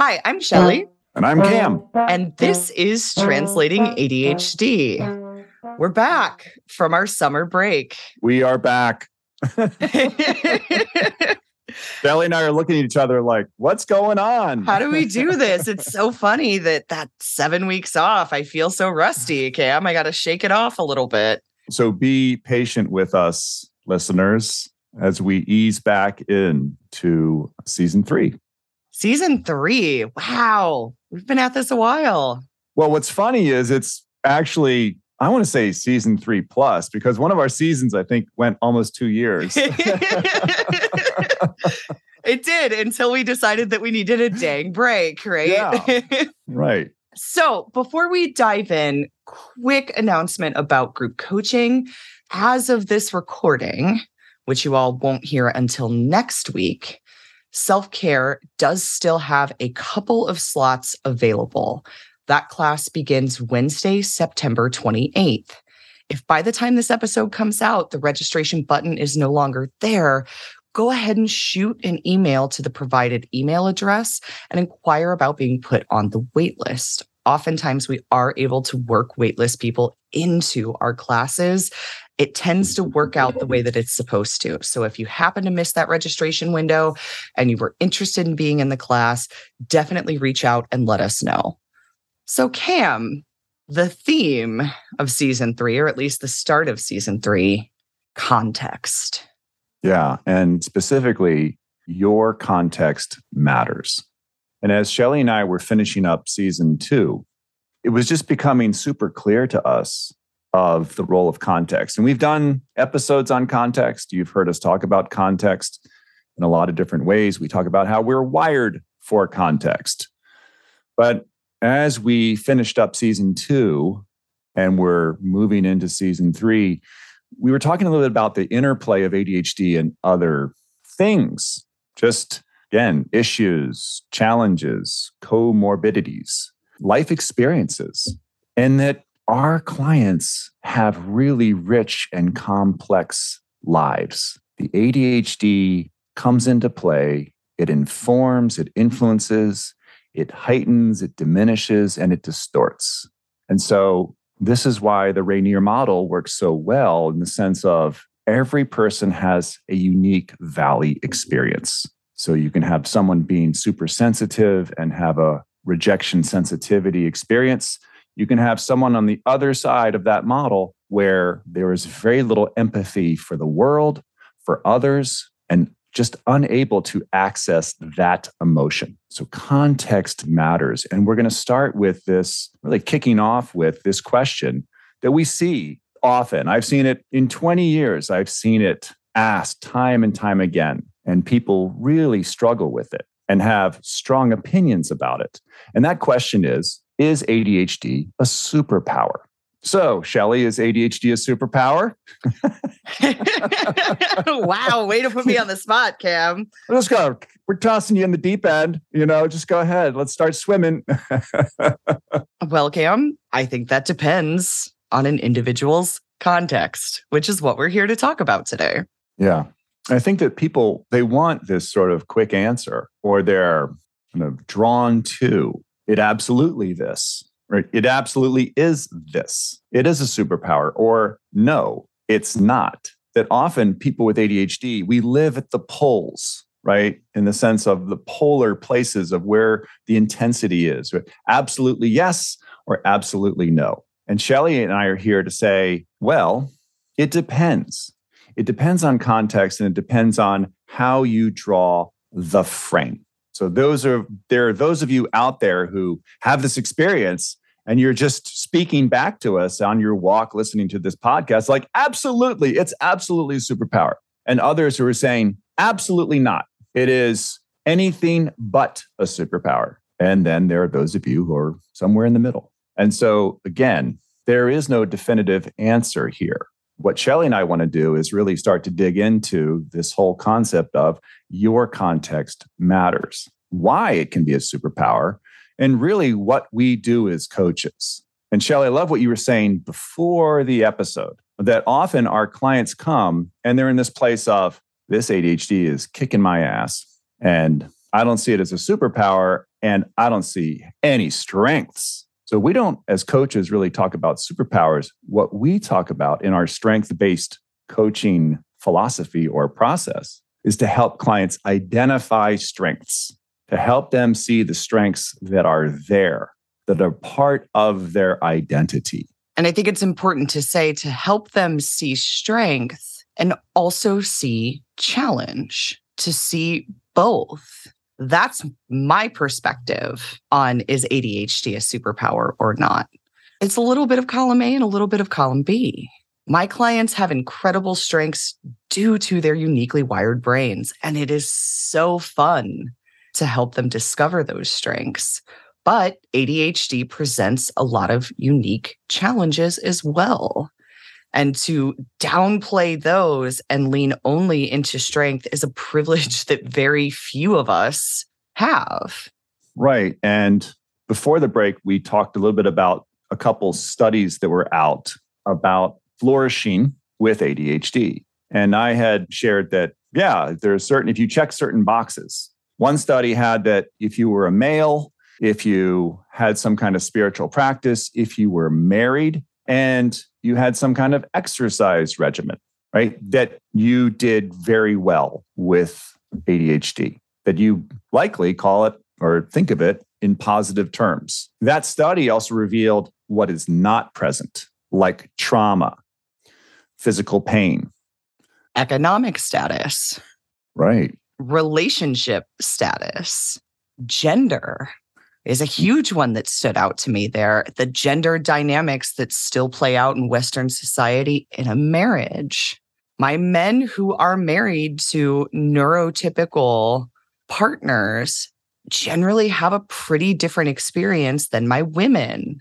Hi, I'm Shelly, And I'm Cam. and this is Translating ADHD. We're back from our summer break. We are back. Shelly and I are looking at each other like, what's going on? How do we do this? It's so funny that that seven weeks off, I feel so rusty, Cam. I got to shake it off a little bit. So be patient with us, listeners, as we ease back in to season three. Season three. Wow. We've been at this a while. Well, what's funny is it's actually, I want to say season three plus, because one of our seasons, I think, went almost two years. it did until we decided that we needed a dang break, right? Yeah. right. So, before we dive in, quick announcement about group coaching. As of this recording, which you all won't hear until next week, self care does still have a couple of slots available. That class begins Wednesday, September 28th. If by the time this episode comes out, the registration button is no longer there, go ahead and shoot an email to the provided email address and inquire about being put on the waitlist. Oftentimes, we are able to work waitlist people into our classes. It tends to work out the way that it's supposed to. So, if you happen to miss that registration window and you were interested in being in the class, definitely reach out and let us know. So, Cam, the theme of season three, or at least the start of season three, context. Yeah. And specifically, your context matters. And as Shelly and I were finishing up season two, it was just becoming super clear to us of the role of context. And we've done episodes on context. You've heard us talk about context in a lot of different ways. We talk about how we're wired for context. But as we finished up season two and we're moving into season three, we were talking a little bit about the interplay of ADHD and other things, just again, issues, challenges, comorbidities, life experiences, and that our clients have really rich and complex lives. The ADHD comes into play, it informs, it influences, it heightens, it diminishes, and it distorts. And so this is why the Rainier model works so well in the sense of every person has a unique valley experience. So you can have someone being super sensitive and have a rejection sensitivity experience. You can have someone on the other side of that model where there is very little empathy for the world, for others, and just unable to access that emotion. So, context matters. And we're going to start with this, really kicking off with this question that we see often. I've seen it in 20 years, I've seen it asked time and time again, and people really struggle with it and have strong opinions about it. And that question is Is ADHD a superpower? So, Shelly, is ADHD a superpower? wow, way to put me on the spot, Cam. Let's go. We're tossing you in the deep end. You know, just go ahead. Let's start swimming. Well, Cam, I think that depends on an individual's context, which is what we're here to talk about today. yeah. I think that people, they want this sort of quick answer or they're kind of drawn to it absolutely this, right? It absolutely is this. It is a superpower or no, it's not. That often people with ADHD, we live at the poles, right? In the sense of the polar places of where the intensity is. Absolutely yes or absolutely no. And Shelly and I are here to say, well, it depends. It depends on context and it depends on how you draw the frame. So those are there are those of you out there who have this experience and you're just speaking back to us on your walk listening to this podcast like absolutely it's absolutely a superpower. And others who are saying absolutely not. It is anything but a superpower. And then there are those of you who are somewhere in the middle. And so again, there is no definitive answer here what Shelly and I want to do is really start to dig into this whole concept of your context matters, why it can be a superpower, and really what we do as coaches. And Shelly, I love what you were saying before the episode that often our clients come and they're in this place of this ADHD is kicking my ass and I don't see it as a superpower and I don't see any strengths. So we don't, as coaches, really talk about superpowers. What we talk about in our strength based coaching philosophy or process is to help clients identify strengths, to help them see the strengths that are there, that are part of their identity. And I think it's important to say to help them see strength and also see challenge, to see both. That's my perspective on is ADHD a superpower or not. It's a little bit of column A and a little bit of column B. My clients have incredible strengths due to their uniquely wired brains, and it is so fun to help them discover those strengths. But ADHD presents a lot of unique challenges as well. And to downplay those and lean only into strength is a privilege that very few of us have. Right. And before the break, we talked a little bit about a couple studies that were out about flourishing with ADHD. And I had shared that, yeah, there's certain, if you check certain boxes, one study had that if you were a male, if you had some kind of spiritual practice, if you were married, and you had some kind of exercise regimen, right? That you did very well with ADHD, that you likely call it or think of it in positive terms. That study also revealed what is not present, like trauma, physical pain, economic status, right? Relationship status, gender, is a huge one that stood out to me there. The gender dynamics that still play out in Western society in a marriage. My men who are married to neurotypical partners generally have a pretty different experience than my women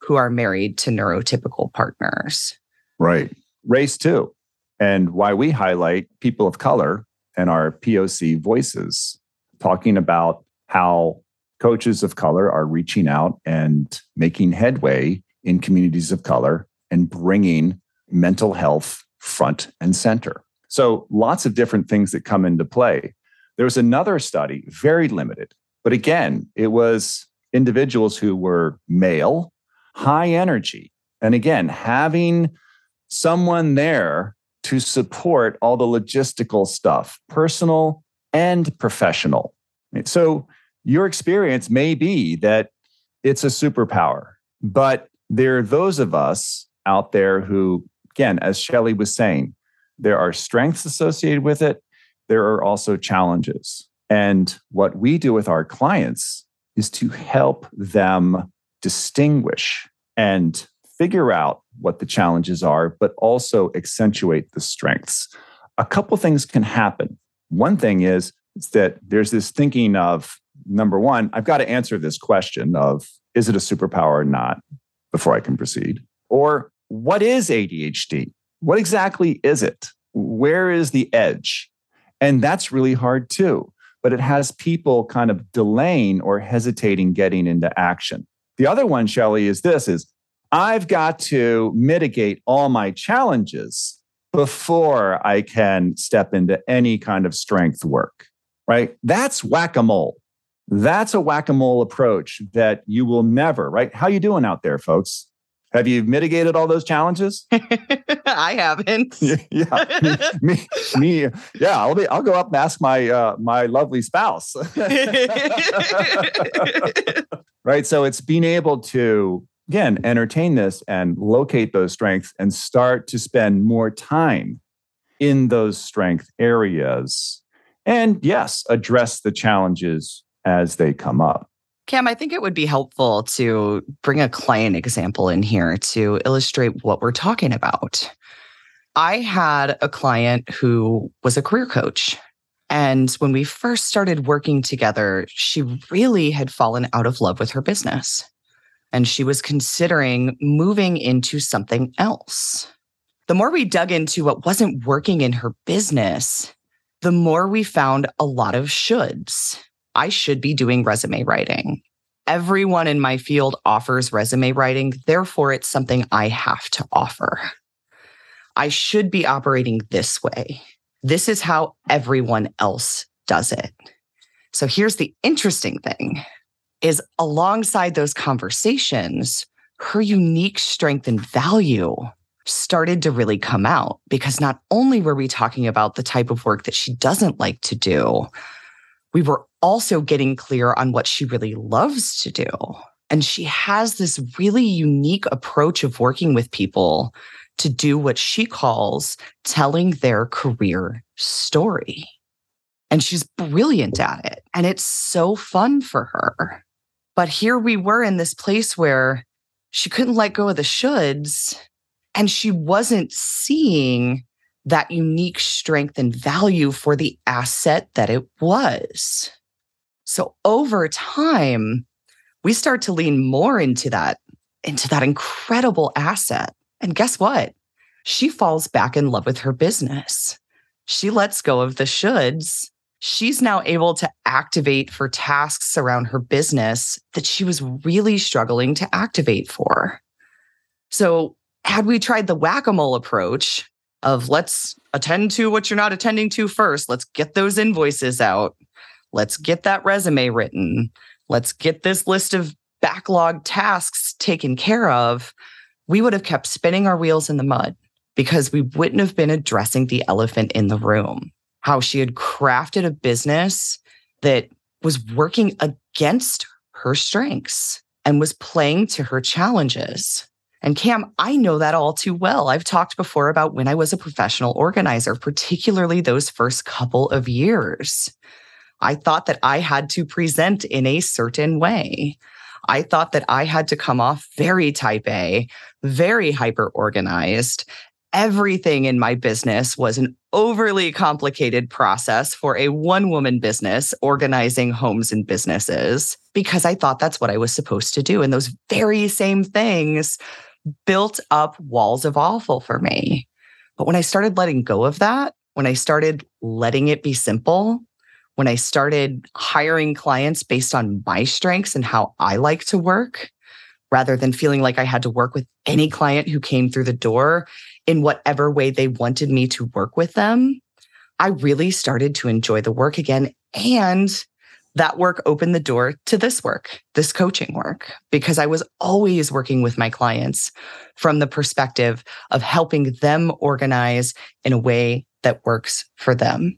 who are married to neurotypical partners. Right. Race too. And why we highlight people of color and our POC voices, talking about how coaches of color are reaching out and making headway in communities of color and bringing mental health front and center. So, lots of different things that come into play. There was another study, very limited, but again, it was individuals who were male, high energy. And again, having someone there to support all the logistical stuff, personal and professional. So, your experience may be that it's a superpower, but there are those of us out there who, again, as Shelly was saying, there are strengths associated with it. There are also challenges. And what we do with our clients is to help them distinguish and figure out what the challenges are, but also accentuate the strengths. A couple things can happen. One thing is, is that there's this thinking of number one, I've got to answer this question of is it a superpower or not before I can proceed? Or what is ADHD? What exactly is it? Where is the edge? And that's really hard too. But it has people kind of delaying or hesitating getting into action. The other one, Shelly, is this is I've got to mitigate all my challenges before I can step into any kind of strength work, right? That's whack-a-mole. That's a whack-a-mole approach that you will never, right? How you doing out there, folks? Have you mitigated all those challenges? I haven't. yeah, yeah. Me, me, me, yeah. I'll be. I'll go up and ask my uh, my lovely spouse. right. So it's being able to again entertain this and locate those strengths and start to spend more time in those strength areas, and yes, address the challenges as they come up. Cam, I think it would be helpful to bring a client example in here to illustrate what we're talking about. I had a client who was a career coach. And when we first started working together, she really had fallen out of love with her business. And she was considering moving into something else. The more we dug into what wasn't working in her business, the more we found a lot of shoulds. I should be doing resume writing. Everyone in my field offers resume writing. Therefore, it's something I have to offer. I should be operating this way. This is how everyone else does it. So here's the interesting thing is alongside those conversations, her unique strength and value started to really come out because not only were we talking about the type of work that she doesn't like to do, we were also getting clear on what she really loves to do. And she has this really unique approach of working with people to do what she calls telling their career story. And she's brilliant at it. And it's so fun for her. But here we were in this place where she couldn't let go of the shoulds and she wasn't seeing that unique strength and value for the asset that it was. So over time, we start to lean more into that, into that incredible asset. And guess what? She falls back in love with her business. She lets go of the shoulds. She's now able to activate for tasks around her business that she was really struggling to activate for. So, had we tried the whack a mole approach of let's attend to what you're not attending to first, let's get those invoices out, let's get that resume written, let's get this list of backlog tasks taken care of, we would have kept spinning our wheels in the mud because we wouldn't have been addressing the elephant in the room. How she had crafted a business that was working against her strengths and was playing to her challenges. And Cam, I know that all too well. I've talked before about when I was a professional organizer, particularly those first couple of years. I thought that I had to present in a certain way. I thought that I had to come off very type A, very hyper organized. Everything in my business was an overly complicated process for a one woman business organizing homes and businesses because I thought that's what I was supposed to do. And those very same things built up walls of awful for me. But when I started letting go of that, when I started letting it be simple, when I started hiring clients based on my strengths and how I like to work, rather than feeling like I had to work with any client who came through the door in whatever way they wanted me to work with them, I really started to enjoy the work again. And that work opened the door to this work, this coaching work, because I was always working with my clients from the perspective of helping them organize in a way that works for them.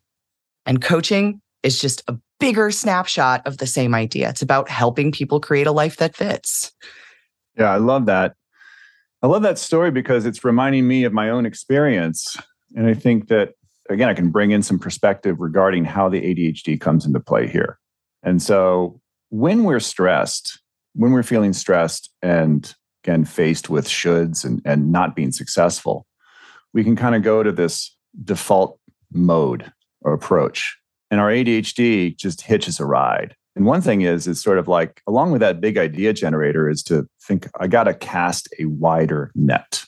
And coaching is just a bigger snapshot of the same idea. It's about helping people create a life that fits. Yeah, I love that. I love that story because it's reminding me of my own experience. And I think that, again, I can bring in some perspective regarding how the ADHD comes into play here. And so when we're stressed, when we're feeling stressed and again faced with shoulds and, and not being successful, we can kind of go to this default mode or approach and our ADHD just hitches a ride. And one thing is, is sort of like along with that big idea generator is to think, I got to cast a wider net,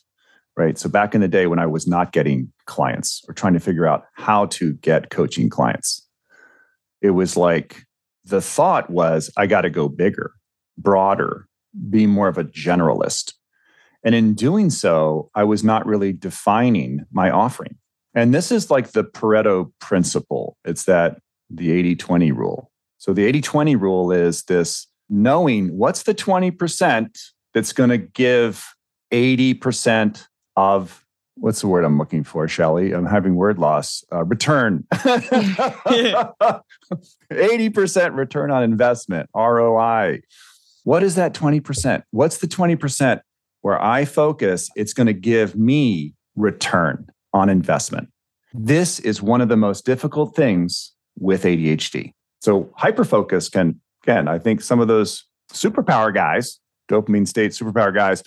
right? So back in the day when I was not getting clients or trying to figure out how to get coaching clients, it was like the thought was, I got to go bigger, broader, be more of a generalist. And in doing so, I was not really defining my offering. And this is like the Pareto principle. It's that the 80 20 rule. So the 80 20 rule is this knowing what's the 20% that's going to give 80% of what's the word I'm looking for, Shelly? I'm having word loss. Uh, return. 80% return on investment, ROI. What is that 20%? What's the 20% where I focus? It's going to give me return on investment. This is one of the most difficult things with ADHD. So hyperfocus can, again, I think some of those superpower guys, dopamine state superpower guys,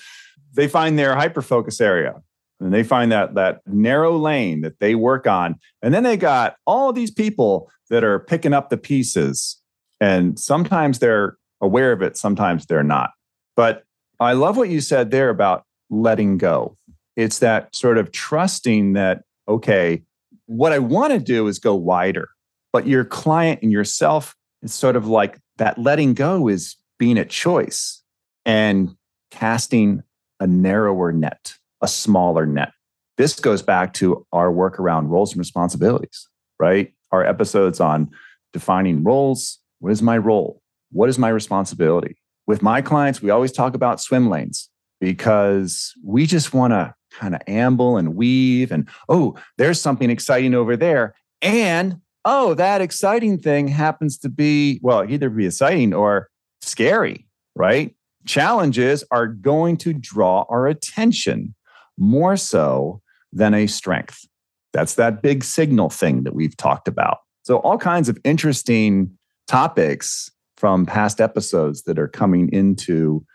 they find their hyperfocus area and they find that that narrow lane that they work on. And then they got all these people that are picking up the pieces. And sometimes they're aware of it, sometimes they're not. But I love what you said there about letting go. It's that sort of trusting that, okay, what I want to do is go wider, but your client and yourself is sort of like that letting go is being a choice and casting a narrower net, a smaller net. This goes back to our work around roles and responsibilities, right? Our episodes on defining roles. What is my role? What is my responsibility? With my clients, we always talk about swim lanes because we just want to kind of amble and weave and, oh, there's something exciting over there. And, oh, that exciting thing happens to be, well, either be exciting or scary, right? Challenges are going to draw our attention more so than a strength. That's that big signal thing that we've talked about. So, all kinds of interesting topics from past episodes that are coming into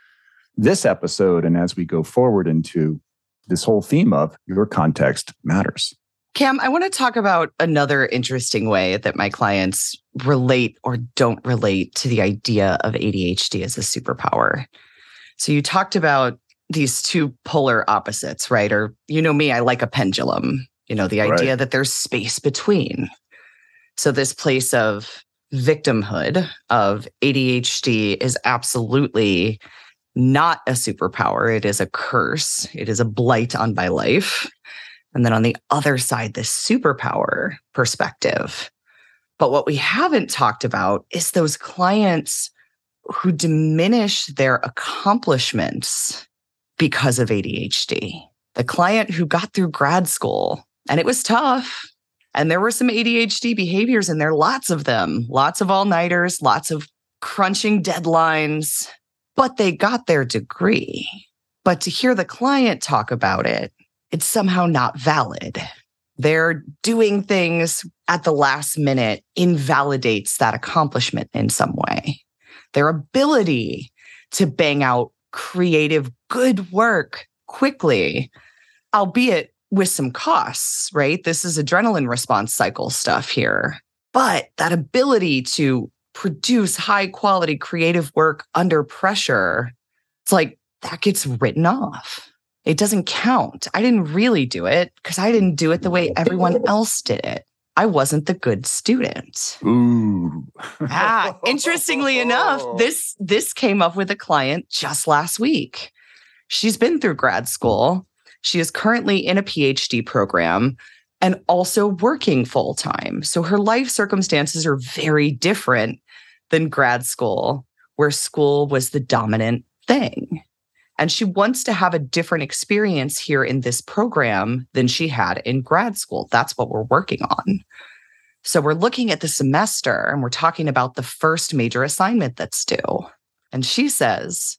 this episode. And as we go forward into this whole theme of your context matters. Cam, I want to talk about another interesting way that my clients relate or don't relate to the idea of ADHD as a superpower. So you talked about these two polar opposites, right? Or you know me, I like a pendulum, you know, the idea right. that there's space between. So this place of victimhood of ADHD is absolutely not a superpower. It is a curse. It is a blight on my life. And then on the other side, the superpower perspective. But what we haven't talked about is those clients who diminish their accomplishments because of ADHD. The client who got through grad school and it was tough. And there were some ADHD behaviors in there, are lots of them, lots of all nighters, lots of crunching deadlines, but they got their degree. But to hear the client talk about it, it's somehow not valid. They're doing things at the last minute invalidates that accomplishment in some way. Their ability to bang out creative, good work quickly, albeit with some costs, right? This is adrenaline response cycle stuff here. But that ability to produce high quality creative work under pressure, it's like that gets written off. It doesn't count. I didn't really do it because I didn't do it the way everyone else did it. I wasn't the good student. Ooh. ah, interestingly enough, this this came up with a client just last week. She's been through grad school. She is currently in a PhD program and also working full time. So her life circumstances are very different than grad school, where school was the dominant thing. And she wants to have a different experience here in this program than she had in grad school. That's what we're working on. So we're looking at the semester and we're talking about the first major assignment that's due. And she says,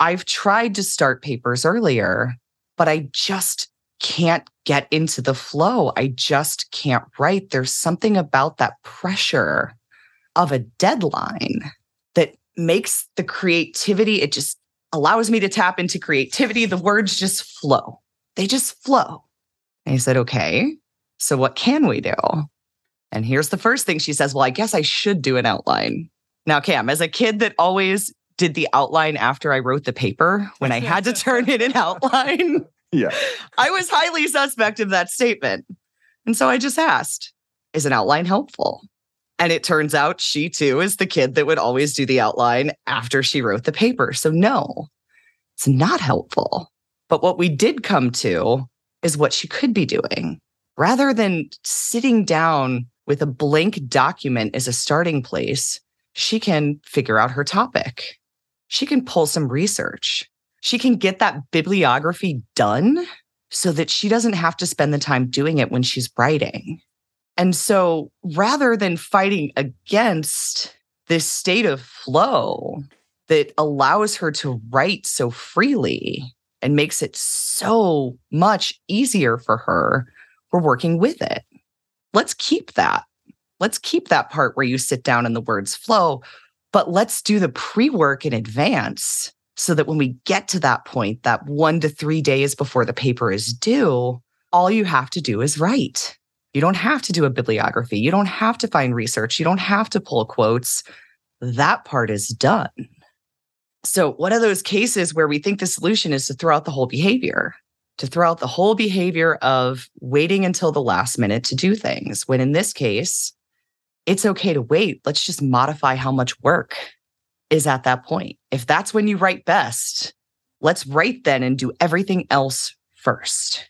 I've tried to start papers earlier, but I just can't get into the flow. I just can't write. There's something about that pressure of a deadline that makes the creativity, it just allows me to tap into creativity. The words just flow, they just flow. And I said, okay, so what can we do? And here's the first thing she says, well, I guess I should do an outline. Now, Cam, as a kid that always did the outline after I wrote the paper when I had to turn in an outline. Yeah. I was highly suspect of that statement. And so I just asked, is an outline helpful? And it turns out she too is the kid that would always do the outline after she wrote the paper. So, no, it's not helpful. But what we did come to is what she could be doing. Rather than sitting down with a blank document as a starting place, she can figure out her topic. She can pull some research. She can get that bibliography done so that she doesn't have to spend the time doing it when she's writing. And so rather than fighting against this state of flow that allows her to write so freely and makes it so much easier for her, we're working with it. Let's keep that. Let's keep that part where you sit down and the words flow, but let's do the pre work in advance so that when we get to that point, that one to three days before the paper is due, all you have to do is write. You don't have to do a bibliography. You don't have to find research. You don't have to pull quotes. That part is done. So, one of those cases where we think the solution is to throw out the whole behavior, to throw out the whole behavior of waiting until the last minute to do things, when in this case, it's okay to wait. Let's just modify how much work is at that point. If that's when you write best, let's write then and do everything else first.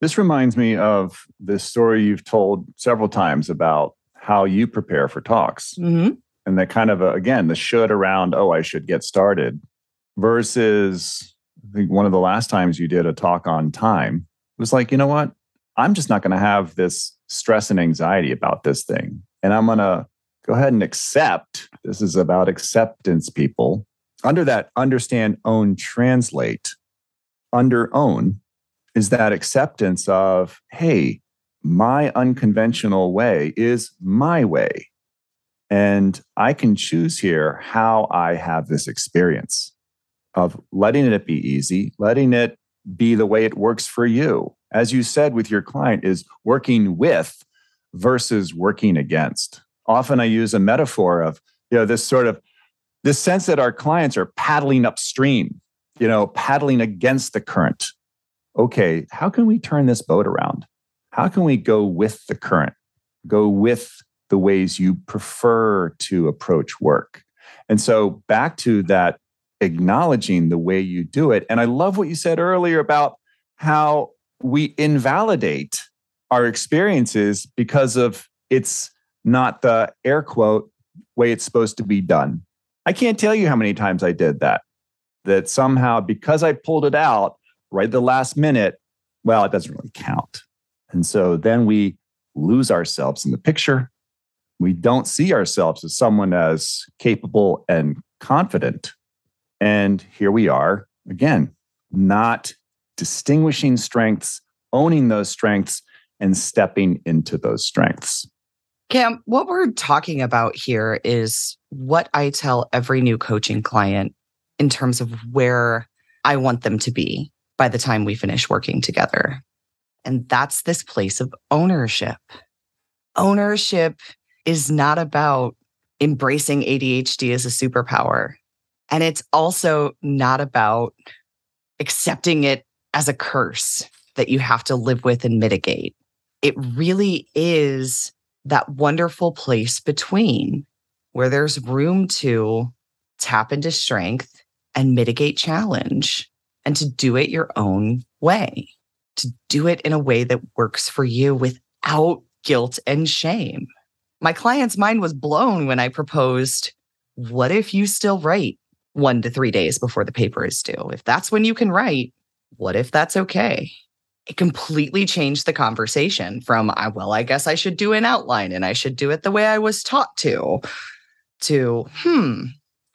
This reminds me of this story you've told several times about how you prepare for talks. Mm-hmm. And that kind of, a, again, the should around, oh, I should get started versus I think one of the last times you did a talk on time was like, you know what? I'm just not going to have this stress and anxiety about this thing. And I'm going to go ahead and accept. This is about acceptance, people. Under that, understand, own, translate. Under own is that acceptance of, hey, my unconventional way is my way. And I can choose here how I have this experience of letting it be easy, letting it be the way it works for you. As you said with your client, is working with versus working against. Often I use a metaphor of, you know, this sort of this sense that our clients are paddling upstream, you know, paddling against the current. Okay, how can we turn this boat around? How can we go with the current? Go with the ways you prefer to approach work. And so back to that acknowledging the way you do it. And I love what you said earlier about how we invalidate our experiences because of it's not the air quote way it's supposed to be done. I can't tell you how many times I did that. That somehow, because I pulled it out right at the last minute, well, it doesn't really count. And so then we lose ourselves in the picture. We don't see ourselves as someone as capable and confident and here we are again, not distinguishing strengths, owning those strengths, and stepping into those strengths. Cam, what we're talking about here is what I tell every new coaching client in terms of where I want them to be by the time we finish working together. And that's this place of ownership. Ownership is not about embracing ADHD as a superpower. And it's also not about accepting it as a curse that you have to live with and mitigate. It really is that wonderful place between where there's room to tap into strength and mitigate challenge and to do it your own way, to do it in a way that works for you without guilt and shame. My client's mind was blown when I proposed, What if you still write one to three days before the paper is due. If that's when you can write, what if that's okay? It completely changed the conversation from, well, I guess I should do an outline and I should do it the way I was taught to, to, hmm,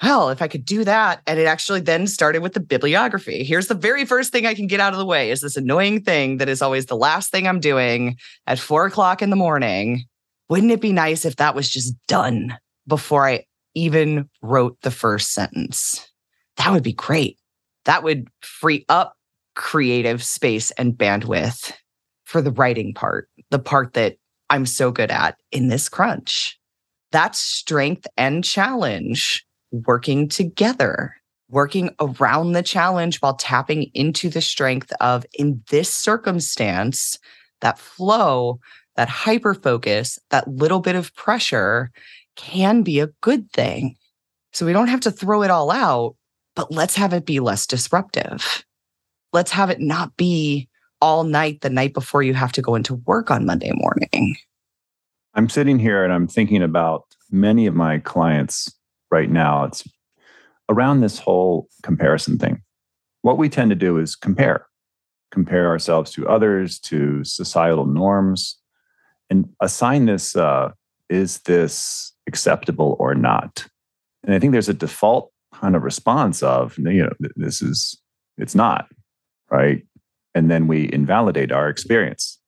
well, if I could do that. And it actually then started with the bibliography. Here's the very first thing I can get out of the way is this annoying thing that is always the last thing I'm doing at four o'clock in the morning. Wouldn't it be nice if that was just done before I even wrote the first sentence. That would be great. That would free up creative space and bandwidth for the writing part, the part that I'm so good at in this crunch. That's strength and challenge working together, working around the challenge while tapping into the strength of, in this circumstance, that flow, that hyper focus, that little bit of pressure can be a good thing. So we don't have to throw it all out, but let's have it be less disruptive. Let's have it not be all night the night before you have to go into work on Monday morning. I'm sitting here and I'm thinking about many of my clients right now. It's around this whole comparison thing. What we tend to do is compare, compare ourselves to others, to societal norms, and assign this uh, is this acceptable or not? And I think there's a default kind of response of, you know, this is, it's not, right? And then we invalidate our experience.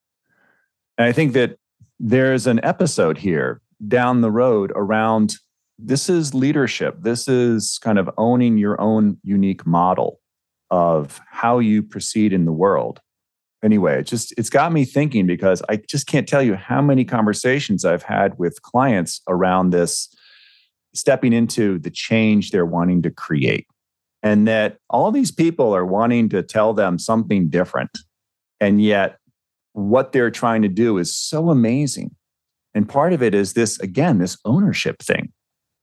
And I think that there's an episode here down the road around this is leadership. This is kind of owning your own unique model of how you proceed in the world anyway it just it's got me thinking because i just can't tell you how many conversations i've had with clients around this stepping into the change they're wanting to create and that all these people are wanting to tell them something different. And yet what they're trying to do is so amazing. And part of it is this again this ownership thing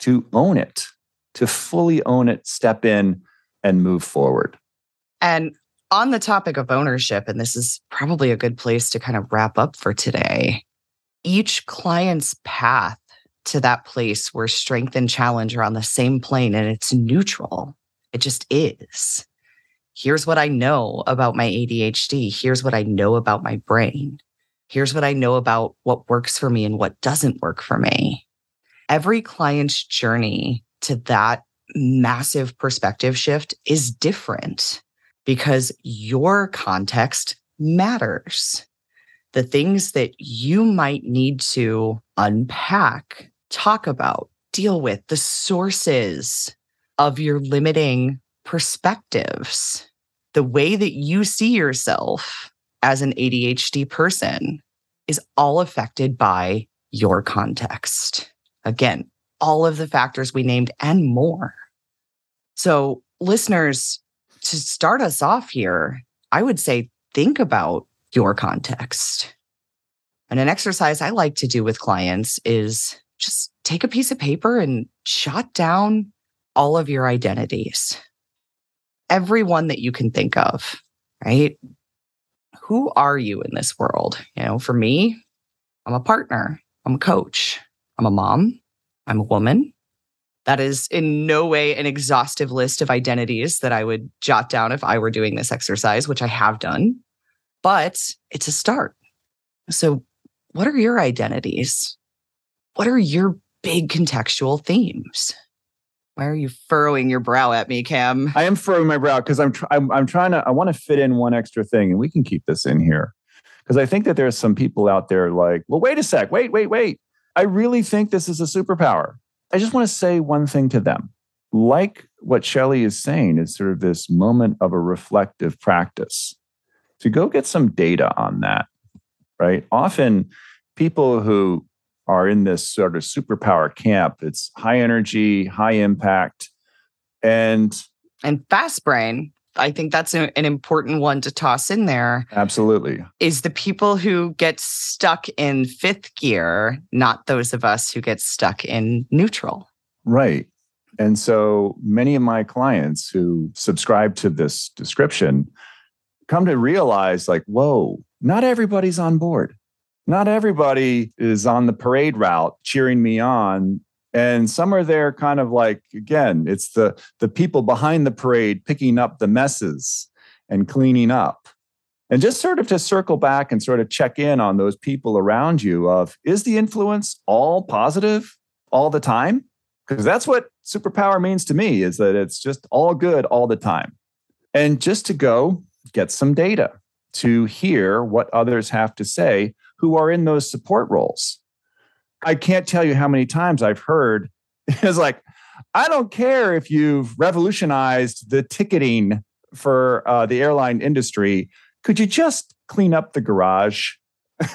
to own it to fully own it step in and move forward. And on the topic of ownership, and this is probably a good place to kind of wrap up for today, each client's path to that place where strength and challenge are on the same plane and it's neutral. It just is. Here's what I know about my ADHD. Here's what I know about my brain. Here's what I know about what works for me and what doesn't work for me. Every client's journey to that massive perspective shift is different because your context matters. The things that you might need to unpack, talk about, deal with, the sources of your limiting perspectives, the way that you see yourself as an ADHD person is all affected by your context. Again, all of the factors we named and more. So, listeners, to start us off here, I would say think about your context. And an exercise I like to do with clients is just take a piece of paper and jot down all of your identities. Everyone that you can think of, right? Who are you in this world? You know, for me, I'm a partner, I'm a coach, I'm a mom, I'm a woman, that is in no way an exhaustive list of identities that I would jot down if I were doing this exercise, which I have done, but it's a start. So, what are your identities? What are your big contextual themes? Why are you furrowing your brow at me, Cam? I am furrowing my brow because I'm, tr- I'm I'm trying to I want to fit in one extra thing, and we can keep this in here because I think that there's some people out there like, well, wait a sec, wait, wait, wait. I really think this is a superpower. I just want to say one thing to them. Like what Shelly is saying, is sort of this moment of a reflective practice. To go get some data on that, right? Often people who are in this sort of superpower camp, it's high energy, high impact, and and fast brain I think that's an important one to toss in there. Absolutely. Is the people who get stuck in fifth gear, not those of us who get stuck in neutral. Right. And so many of my clients who subscribe to this description come to realize like, whoa, not everybody's on board. Not everybody is on the parade route cheering me on. And some are there kind of like again it's the the people behind the parade picking up the messes and cleaning up. And just sort of to circle back and sort of check in on those people around you of is the influence all positive all the time? Because that's what superpower means to me is that it's just all good all the time. And just to go get some data to hear what others have to say who are in those support roles I can't tell you how many times I've heard it's like, I don't care if you've revolutionized the ticketing for uh, the airline industry. Could you just clean up the garage? okay,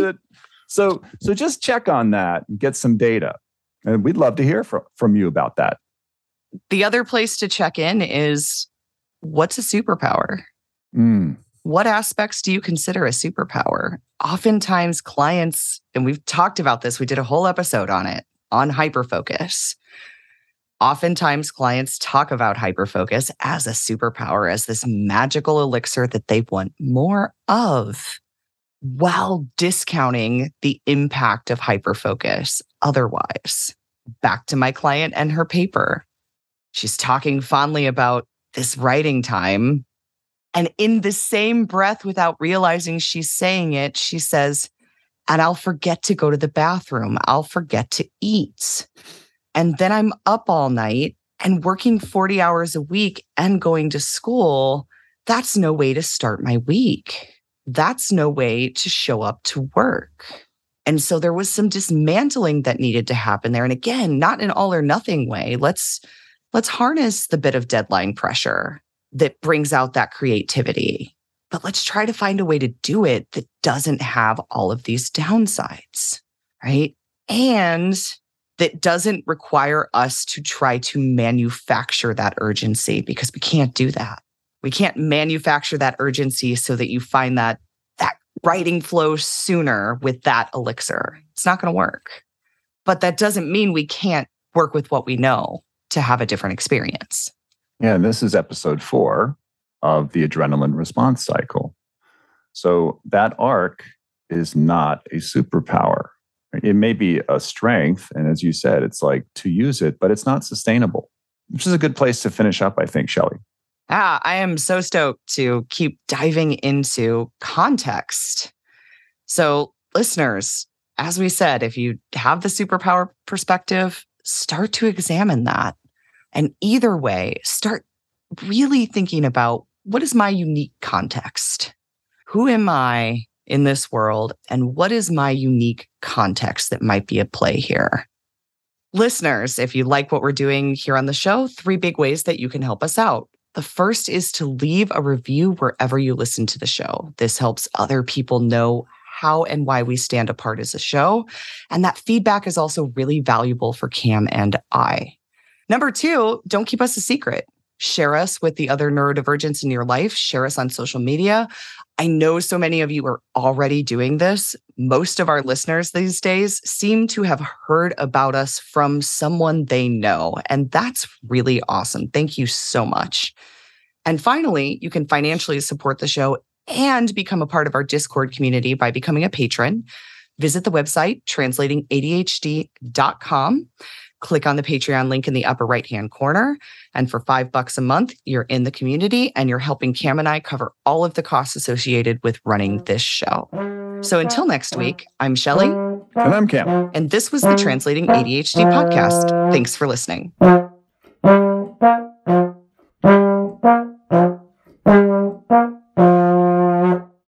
that, so so just check on that and get some data, and we'd love to hear from from you about that. The other place to check in is what's a superpower. Mm what aspects do you consider a superpower? Oftentimes, clients, and we've talked about this, we did a whole episode on it on hyperfocus. Oftentimes, clients talk about hyperfocus as a superpower, as this magical elixir that they want more of, while discounting the impact of hyperfocus otherwise. Back to my client and her paper. She's talking fondly about this writing time and in the same breath, without realizing she's saying it, she says, and I'll forget to go to the bathroom. I'll forget to eat. And then I'm up all night and working 40 hours a week and going to school. That's no way to start my week. That's no way to show up to work. And so there was some dismantling that needed to happen there. And again, not an all or nothing way. Let's let's harness the bit of deadline pressure that brings out that creativity. But let's try to find a way to do it that doesn't have all of these downsides, right? And that doesn't require us to try to manufacture that urgency because we can't do that. We can't manufacture that urgency so that you find that that writing flow sooner with that elixir. It's not going to work. But that doesn't mean we can't work with what we know to have a different experience Yeah, and this is episode four of the adrenaline response cycle. So that arc is not a superpower. It may be a strength. And as you said, it's like to use it, but it's not sustainable, which is a good place to finish up, I think, Shelly. Ah, I am so stoked to keep diving into context. So, listeners, as we said, if you have the superpower perspective, start to examine that. And either way, start really thinking about what is my unique context? Who am I in this world? And what is my unique context that might be at play here? Listeners, if you like what we're doing here on the show, three big ways that you can help us out. The first is to leave a review wherever you listen to the show. This helps other people know how and why we stand apart as a show. And that feedback is also really valuable for Cam and I. Number two, don't keep us a secret. Share us with the other neurodivergents in your life. Share us on social media. I know so many of you are already doing this. Most of our listeners these days seem to have heard about us from someone they know. And that's really awesome. Thank you so much. And finally, you can financially support the show and become a part of our Discord community by becoming a patron. Visit the website translatingadhd.com. Click on the Patreon link in the upper right hand corner. And for five bucks a month, you're in the community and you're helping Cam and I cover all of the costs associated with running this show. So until next week, I'm Shelly. And I'm Cam. And this was the Translating ADHD podcast. Thanks for listening.